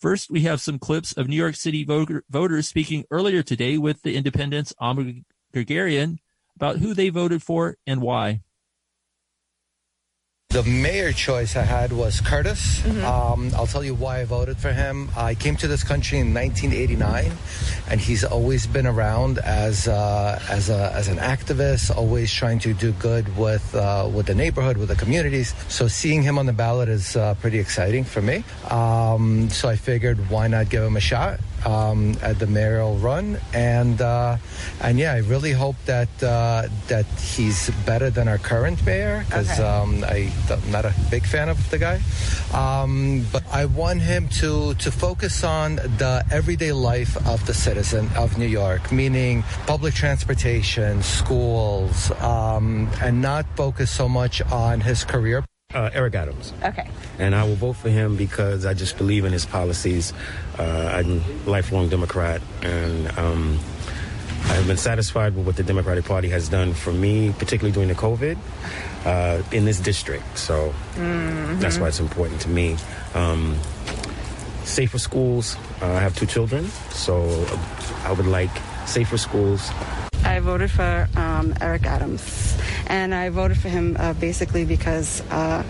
First, we have some clips of New York City voter, voters speaking earlier today with the Indypendent's Amba Guerguerian about who they voted for and why. The mayor choice I had was Curtis. Mm-hmm. Um, I'll tell you why I voted for him. I came to this country in 1989, and he's always been around as uh, as a, as an activist, always trying to do good with uh, with the neighborhood, with the communities. So seeing him on the ballot is uh, pretty exciting for me. Um, so I figured, why not give him a shot? Um, at the mayoral run, and uh, and yeah, I really hope that uh, that he's better than our current mayor because okay. um, I, am not a big fan of the guy, um, but I want him to to focus on the everyday life of the citizen of New York, meaning public transportation, schools, um, and not focus so much on his career. Uh, Eric Adams. Okay. And I will vote for him because I just believe in his policies. Uh, I'm a lifelong Democrat, and um, I've been satisfied with what the Democratic Party has done for me, particularly during the COVID, uh, in this district. So mm-hmm. that's why it's important to me. Um, safer schools. Uh, I have two children, so I would like safer schools. I voted for um, Eric Adams and I voted for him uh, basically because uh,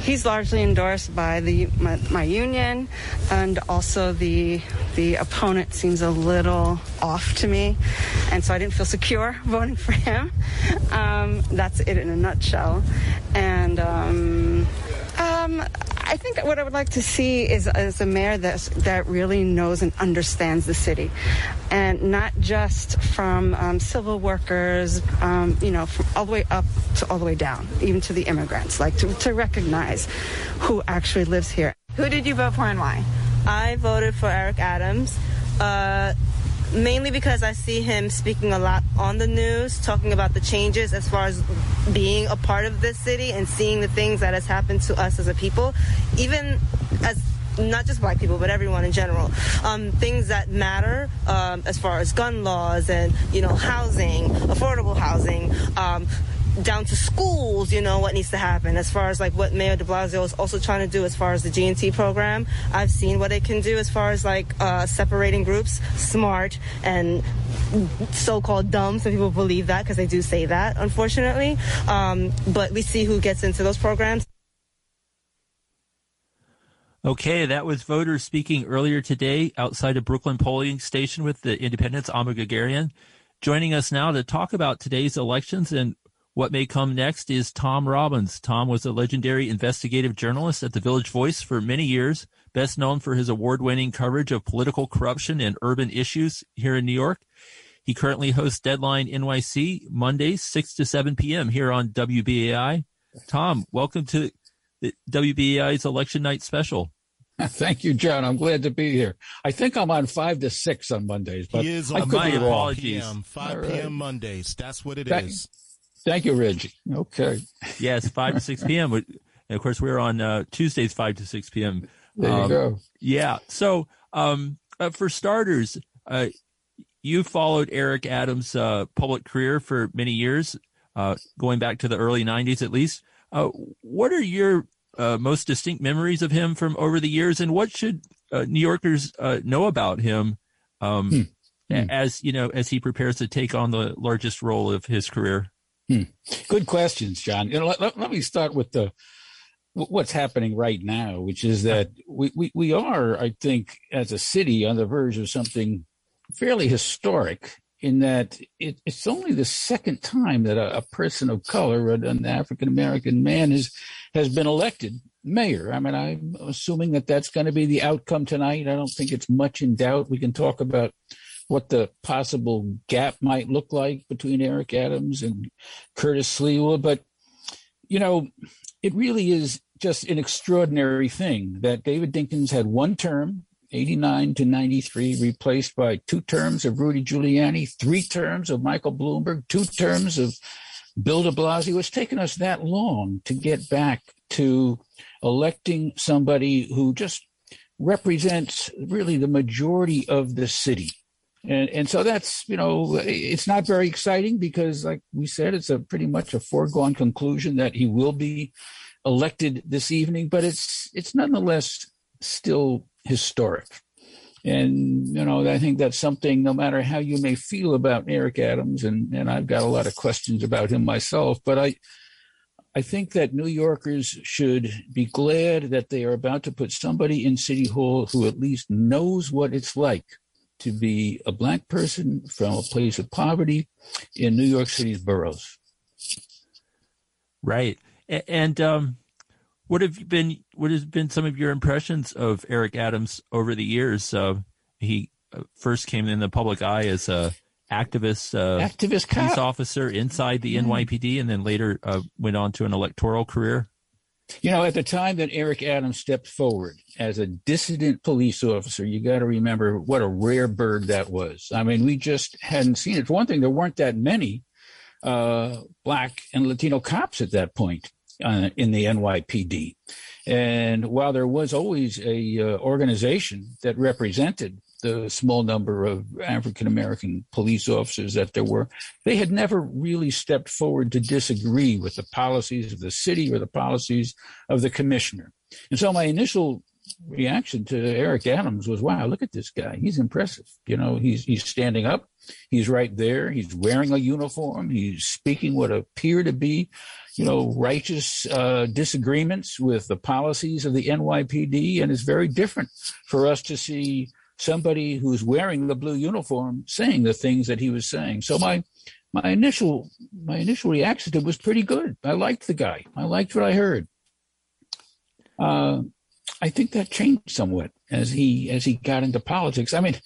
he's largely endorsed by the my, my, union, and also the the opponent seems a little off to me, and so I didn't feel secure voting for him. Um, that's it in a nutshell, and. Um, um, I think what I would like to see is, is a mayor that that really knows and understands the city, and not just from um, civil workers, um, you know, from all the way up to all the way down, even to the immigrants. Like to, to recognize who actually lives here. Who did you vote for and why? I voted for Eric Adams. Uh, mainly because I see him speaking a lot on the news, talking about the changes as far as being a part of this city and seeing the things that has happened to us as a people, even as not just black people, but everyone in general. Um, things that matter um, as far as gun laws and you know housing, affordable housing. Um, down to schools, you know, what needs to happen as far as like what Mayor de Blasio is also trying to do as far as the G&T program. I've seen what it can do as far as like uh, separating groups, smart and so-called dumb. Some people believe that because they do say that, unfortunately. Um, but we see who gets into those programs. Okay, that was voters speaking earlier today outside of Brooklyn polling station with the Indypendent's Amba Guerguerian. Joining us now to talk about today's elections and what may come next is Tom Robbins. Tom was a legendary investigative journalist at the Village Voice for many years, best known for his award winning coverage of political corruption and urban issues here in New York. He currently hosts Deadline NYC Mondays, 6 to 7 p.m. here on WBAI. Tom, welcome to the WBAI's election night special. Thank you, John. I'm glad to be here. I think I'm on five to six on Mondays, but he is on my apologies. 5 p.m. Right. Mondays. That's what it that, is. Thank you, Reggie. Okay. Yes, 5 to 6 p.m. And of course, we're on uh, Tuesdays, 5 to 6 p.m. There um, you go. Yeah. So, um, uh, for starters, uh, you followed Eric Adams' uh, public career for many years, uh, going back to the early 90s at least. Uh, what are your most distinct memories of him from over the years, and what should New Yorkers know about him um, hmm. Hmm. as you know as he prepares to take on the largest role of his career? Hmm. Good questions, John. You know, let, let, let, me start with the what's happening right now, which is that we, we, we are, I think, as a city on the verge of something fairly historic in that it, it's only the second time that a, a person of color, an African American man, has has been elected mayor. I mean, I'm assuming that that's going to be the outcome tonight. I don't think it's much in doubt. We can talk about what the possible gap might look like between Eric Adams and Curtis Sliwa. But, you know, it really is just an extraordinary thing that David Dinkins had one term, 89 to 93, replaced by two terms of Rudy Giuliani, three terms of Michael Bloomberg, two terms of Bill de Blasio. It's taken us that long to get back to electing somebody who just represents really the majority of the city. And, and so that's, you know, it's not very exciting because, like we said, it's a pretty much a foregone conclusion that he will be elected this evening, but it's, it's nonetheless still historic. And, you know, I think that's something, no matter how you may feel about Eric Adams, and, and I've got a lot of questions about him myself, but I, I think that New Yorkers should be glad that they are about to put somebody in City Hall who at least knows what it's like to be a black person from a place of poverty in New York City's boroughs. Right. And um, what have you been what has been some of your impressions of Eric Adams over the years? Uh, he uh, first came in the public eye as a activist, uh, activist police cop. officer inside the mm-hmm. NYPD, and then later uh, went on to an electoral career. You know, at the time that Eric Adams stepped forward as a dissident police officer, you got to remember what a rare bird that was. I mean, we just hadn't seen it. For one thing, there weren't that many uh, black and Latino cops at that point uh, in the NYPD. And while there was always a uh, organization that represented the small number of African American police officers that there were, they had never really stepped forward to disagree with the policies of the city or the policies of the commissioner. And so my initial reaction to Eric Adams was, wow, look at this guy. He's impressive. You know, he's, he's standing up. He's right there. He's wearing a uniform. He's speaking what appear to be, you know, righteous uh, disagreements with the policies of the NYPD. And it's very different for us to see somebody who's wearing the blue uniform saying the things that he was saying. So my my initial my initial reaction to it was pretty good. I liked the guy. I liked what I heard. Uh, I think that changed somewhat as he as he got into politics. I mean,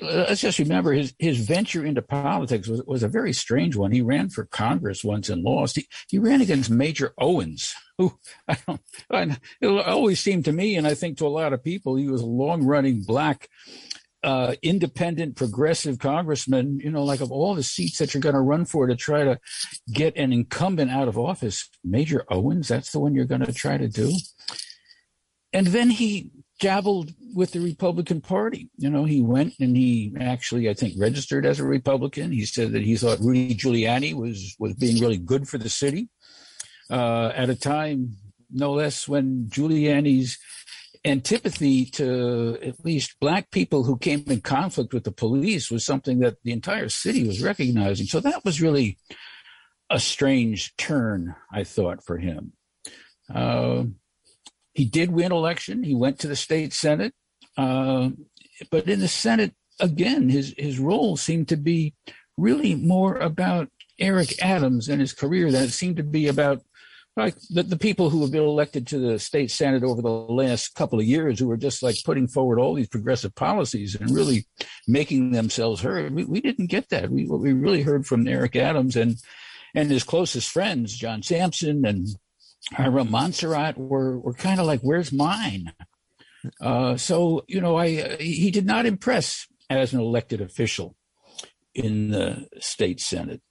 let's just remember his his venture into politics was, was a very strange one. He ran for Congress once and lost. He, he ran against Major Owens, who I don't. I, it always seemed to me, and I think to a lot of people, he was a long running black. Uh, independent progressive congressman, you know, like of all the seats that you're going to run for to try to get an incumbent out of office, Major Owens, that's the one you're going to try to do. And then he dabbled with the Republican Party. You know, he went and he actually, I think, registered as a Republican. He said that he thought Rudy Giuliani was was being really good for the city uh, at a time, no less, when Giuliani's antipathy to at least black people who came in conflict with the police was something that the entire city was recognizing. So that was really a strange turn, I thought, for him. Uh, he did win election. He went to the state senate, uh, but in the Senate again, his his role seemed to be really more about Eric Adams and his career than it seemed to be about like the, the people who have been elected to the state senate over the last couple of years who are just like putting forward all these progressive policies and really making themselves heard. We, we didn't get that. We, what we really heard from Eric Adams and and his closest friends, John Sampson and Hiram Monserrate were were kind of like, "Where's mine?" Uh, so you know, I he did not impress as an elected official in the state senate.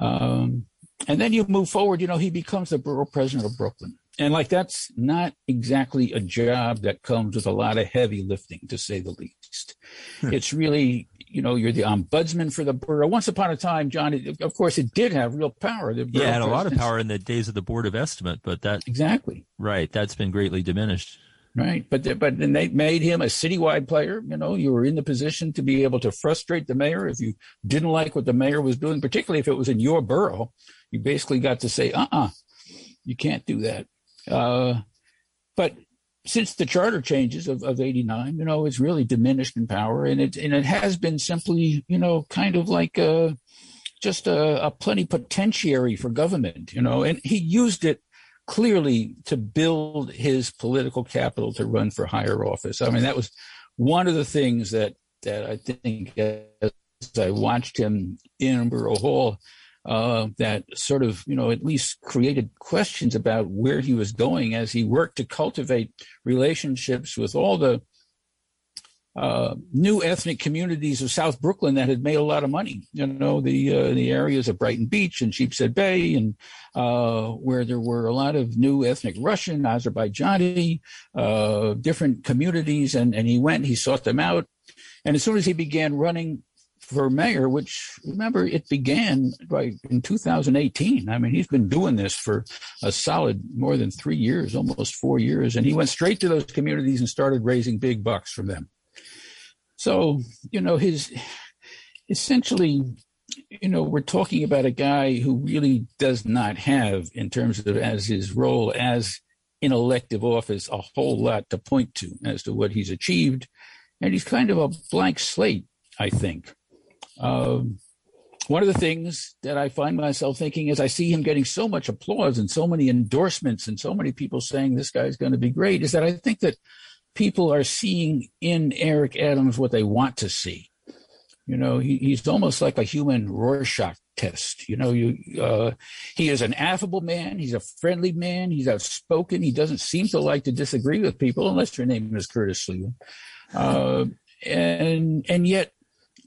Um, and then you move forward. You know, he becomes the borough president of Brooklyn, and like that's not exactly a job that comes with a lot of heavy lifting, to say the least. Hmm. It's really you know, you're the ombudsman for the borough. Once upon a time, John, of course, it did have real power. Yeah, it had a lot of power in the days of the board of estimate, but that exactly right. That's been greatly diminished. Right, but but then they made him a citywide player. You know, you were in the position to be able to frustrate the mayor if you didn't like what the mayor was doing, particularly if it was in your borough. You basically got to say, "Uh, uh-uh, uh you can't do that." Uh, but since the charter changes of, of 89, you know, it's really diminished in power and it, and it has been simply, you know, kind of like a, just a, a plenipotentiary for government, you know, and he used it clearly to build his political capital to run for higher office. I mean, that was one of the things that, that I think as I watched him in Borough Hall, uh, that sort of, you know, at least created questions about where he was going as he worked to cultivate relationships with all the uh, new ethnic communities of South Brooklyn that had made a lot of money. You know, the uh, the areas of Brighton Beach and Sheepshead Bay, and uh, where there were a lot of new ethnic Russian, Azerbaijani, uh, different communities, and and he went, he sought them out, and as soon as he began running for mayor, which remember it began by in 2018. I mean, he's been doing this for a solid more than three years, almost four years, and he went straight to those communities and started raising big bucks from them. So, you know, his essentially, you know, we're talking about a guy who really does not have, in terms of as his role as in elective office, a whole lot to point to as to what he's achieved. And he's kind of a blank slate, I think. Um, one of the things that I find myself thinking is I see him getting so much applause and so many endorsements and so many people saying this guy's going to be great is that I think that people are seeing in Eric Adams what they want to see. You know, he, he's almost like a human Rorschach test. You know, you uh, he is an affable man. He's a friendly man. He's outspoken. He doesn't seem to like to disagree with people, unless your name is Curtis Sliwa. Uh, and and yet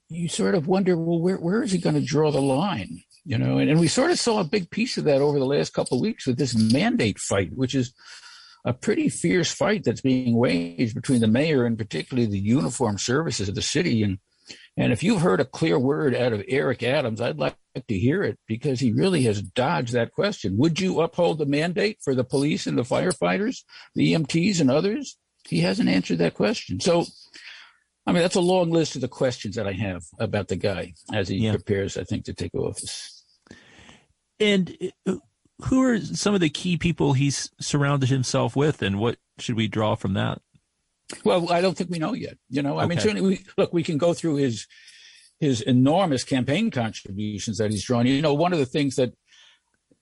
you sort of wonder, well, where where is he going to draw the line? You know, and, and we sort of saw a big piece of that over the last couple of weeks with this mandate fight, which is a pretty fierce fight that's being waged between the mayor and particularly the uniform services of the city. And and if you've heard a clear word out of Eric Adams, I'd like to hear it because he really has dodged that question. Would you uphold the mandate for the police and the firefighters, the EMTs and others? He hasn't answered that question. So I mean, that's a long list of the questions that I have about the guy as he yeah. prepares, I think, to take office. And uh, who are some of the key people he's surrounded himself with, and what should we draw from that? Well, I don't think we know yet. You know, I okay. mean, certainly, we, look, we can go through his his enormous campaign contributions that he's drawn. You know, one of the things that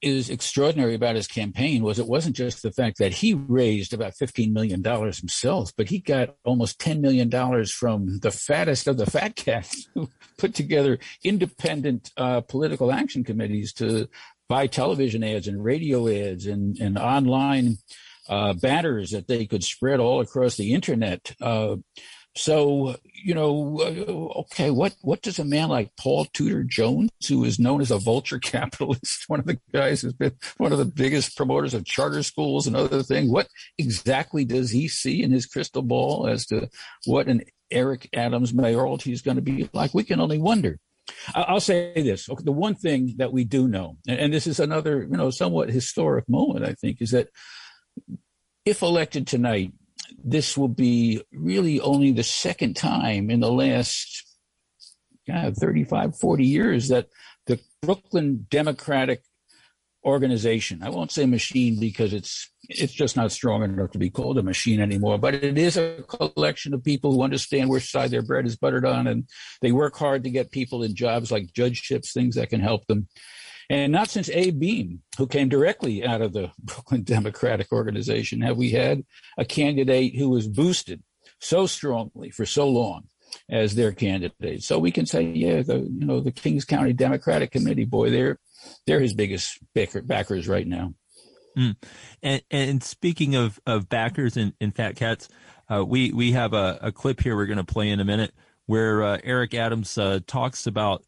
is extraordinary about his campaign was it wasn't just the fact that he raised about $15 million himself, but he got almost $10 million from the fattest of the fat cats who put together independent uh, political action committees to buy television ads and radio ads and, and online uh, banners that they could spread all across the internet. Uh, so, you know, uh, okay, what, what does a man like Paul Tudor Jones, who is known as a vulture capitalist, one of the guys who's been one of the biggest promoters of charter schools and other things, what exactly does he see in his crystal ball as to what an Eric Adams mayoralty is going to be like? We can only wonder. I'll say this. Okay, the one thing that we do know, and this is another, you know, somewhat historic moment, I think, is that if elected tonight, this will be really only the second time in the last God, 35, 40 years that the Brooklyn Democratic organization, I won't say machine because it's it's just not strong enough to be called a machine anymore, but it is a collection of people who understand which side their bread is buttered on and they work hard to get people in jobs like judgeships, things that can help them. And not since Abe Beame, who came directly out of the Brooklyn Democratic Organization, have we had a candidate who was boosted so strongly for so long as their candidate. So we can say, yeah, the you know the Kings County Democratic Committee, boy, they're they're his biggest backer, backers right now. Mm. And, and speaking of, of backers and, and fat cats, uh, we we have a, a clip here we're going to play in a minute where uh, Eric Adams uh, talks about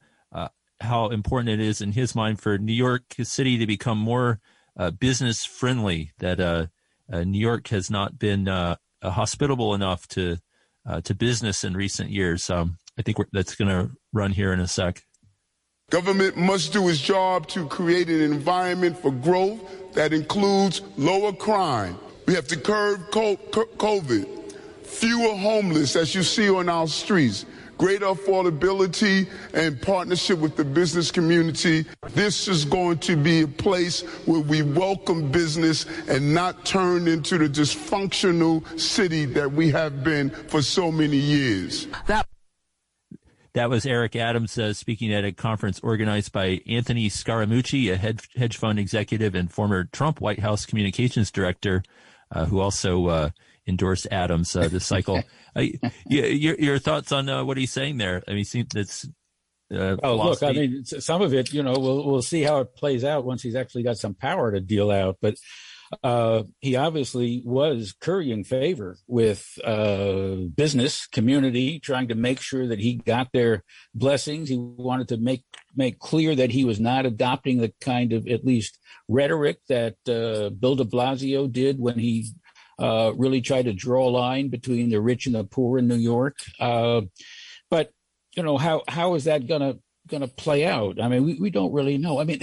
how important it is in his mind for New York City to become more uh, business friendly. That uh, uh, New York has not been uh, uh, hospitable enough to uh, to business in recent years. Um, I think that's going to run here in a sec. Government must do its job to create an environment for growth that includes lower crime. We have to curb COVID, fewer homeless, as you see on our streets greater affordability and partnership with the business community. This is going to be a place where we welcome business and not turn into the dysfunctional city that we have been for so many years. That that was Eric Adams uh, speaking at a conference organized by Anthony Scaramucci, a hedge, fund executive and former Trump White House communications director, uh, who also uh, endorsed Adams uh, this cycle. uh, your, your thoughts on uh, what he's saying there? I mean, seems that's. Uh, oh, look, I mean, some of it, you know, we'll we'll see how it plays out once he's actually got some power to deal out. But uh, he obviously was currying favor with uh, business community, trying to make sure that he got their blessings. He wanted to make make clear that he was not adopting the kind of at least rhetoric that uh, Bill De Blasio did when he uh, really tried to draw a line between the rich and the poor in New York. Uh, but you know, how how is that gonna gonna play out? I mean, we, we don't really know. I mean,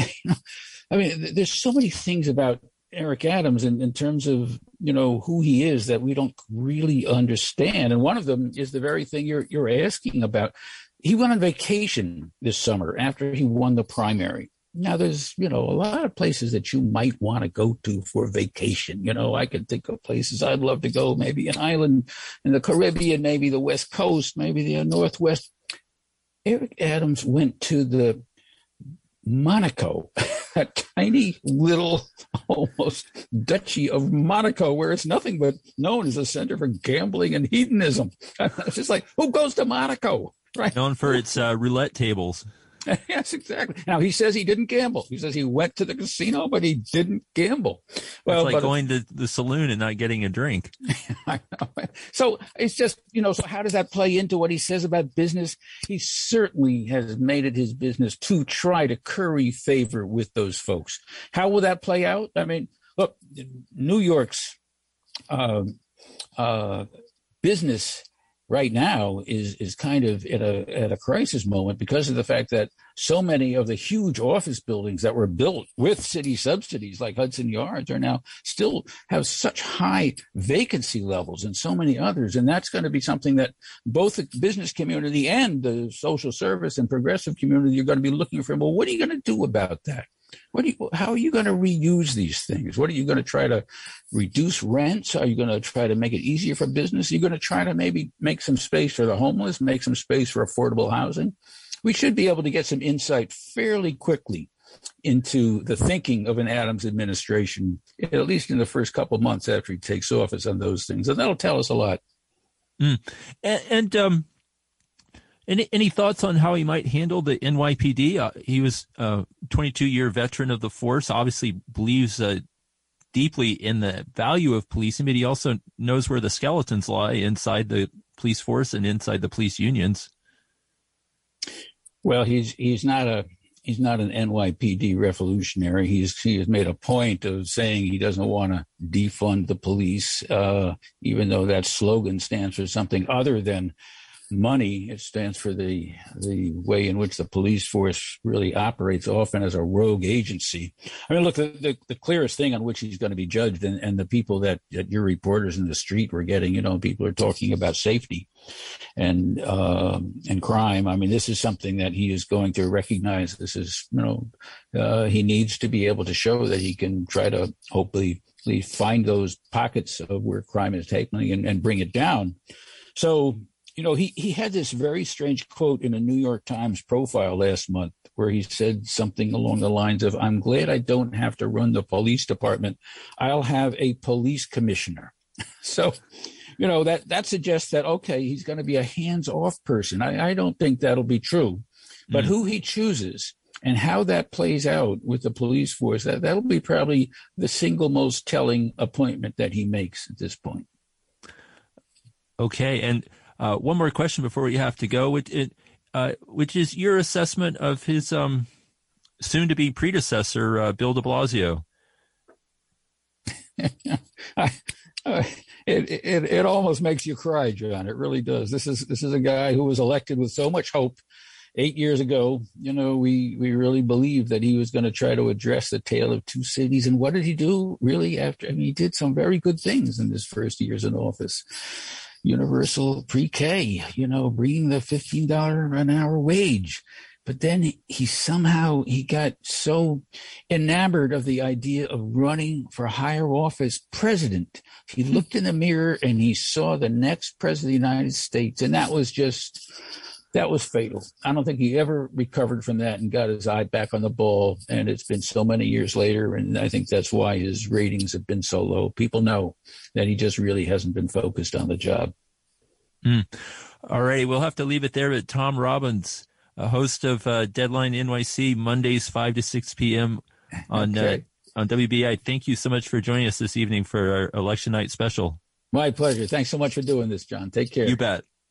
I mean, there's so many things about Eric Adams in, in terms of you know who he is that we don't really understand, and one of them is the very thing you're you're asking about. He went on vacation this summer after he won the primary. Now, there's, you know, a lot of places that you might want to go to for vacation. You know, I can think of places I'd love to go, maybe an island in the Caribbean, maybe the West Coast, maybe the Northwest. Eric Adams went to the Monaco, a tiny little almost duchy of Monaco, where it's nothing but known as a center for gambling and hedonism. It's just like, who goes to Monaco? Right. Known for its uh, roulette tables. yes, exactly. Now he says he didn't gamble. He says he went to the casino, but he didn't gamble. Well, it's like going to the saloon and not getting a drink. I know. So it's just you know. So how does that play into what he says about business? He certainly has made it his business to try to curry favor with those folks. How will that play out? I mean, look, New York's uh, uh, business right now is is kind of at a at a crisis moment because of the fact that so many of the huge office buildings that were built with city subsidies like Hudson Yards are now still have such high vacancy levels and so many others. And that's going to be something that both the business community and the social service and progressive community are going to be looking for well what are you going to do about that what are you, how are you going to reuse these things? What are you going to try to reduce rents? Are you going to try to make it easier for business? Are you going to try to maybe make some space for the homeless, make some space for affordable housing? We should be able to get some insight fairly quickly into the thinking of an Adams administration, at least in the first couple months after he takes office on those things. And that'll tell us a lot. Mm. And, and um, any any thoughts on how he might handle the NYPD? Uh, he was a 22 year veteran of the force. Obviously, believes uh, deeply in the value of policing, but he also knows where the skeletons lie inside the police force and inside the police unions. Well, he's he's not a he's not an NYPD revolutionary. He's he has made a point of saying he doesn't want to defund the police, uh, even though that slogan stands for something other than money. It stands for the the way in which the police force really operates, often as a rogue agency. I mean, look, the, the, the clearest thing on which he's going to be judged, and, and the people that, that your reporters in the street were getting, you know, people are talking about safety and uh, and crime. I mean, this is something that he is going to recognize. This is, you know, uh, he needs to be able to show that he can try to hopefully find those pockets of where crime is taking and, and bring it down. So you know, he, he had this very strange quote in a New York Times profile last month where he said something along the lines of, I'm glad I don't have to run the police department. I'll have a police commissioner. so, you know, that, that suggests that, okay, he's going to be a hands off person. I, I don't think that'll be true. But mm-hmm. who he chooses and how that plays out with the police force, that, that'll be probably the single most telling appointment that he makes at this point. Okay. And uh, one more question before we have to go, which, it, uh, which is your assessment of his um, soon to be predecessor, uh, Bill de Blasio. It, it, it almost makes you cry, John. It really does. This is this is a guy who was elected with so much hope eight years ago. You know, we we really believed that he was going to try to address the tale of two cities. And what did he do? Really, after I mean, he did some very good things in his first years in office universal pre-K, you know, bringing the $15 an hour wage. But then he somehow, he got so enamored of the idea of running for higher office president. He hmm. looked in the mirror and he saw the next president of the United States. And that was just, that was fatal. I don't think he ever recovered from that and got his eye back on the ball. And it's been so many years later. And I think that's why his ratings have been so low. People know that he just really hasn't been focused on the job. Mm. All right. We'll have to leave it there. But Tom Robbins, a host of uh, Deadline NYC, Mondays, 5 to 6 p.m. on, uh, okay. uh, on WBAI. Thank you so much for joining us this evening for our election night special. My pleasure. Thanks so much for doing this, John. Take care. You bet.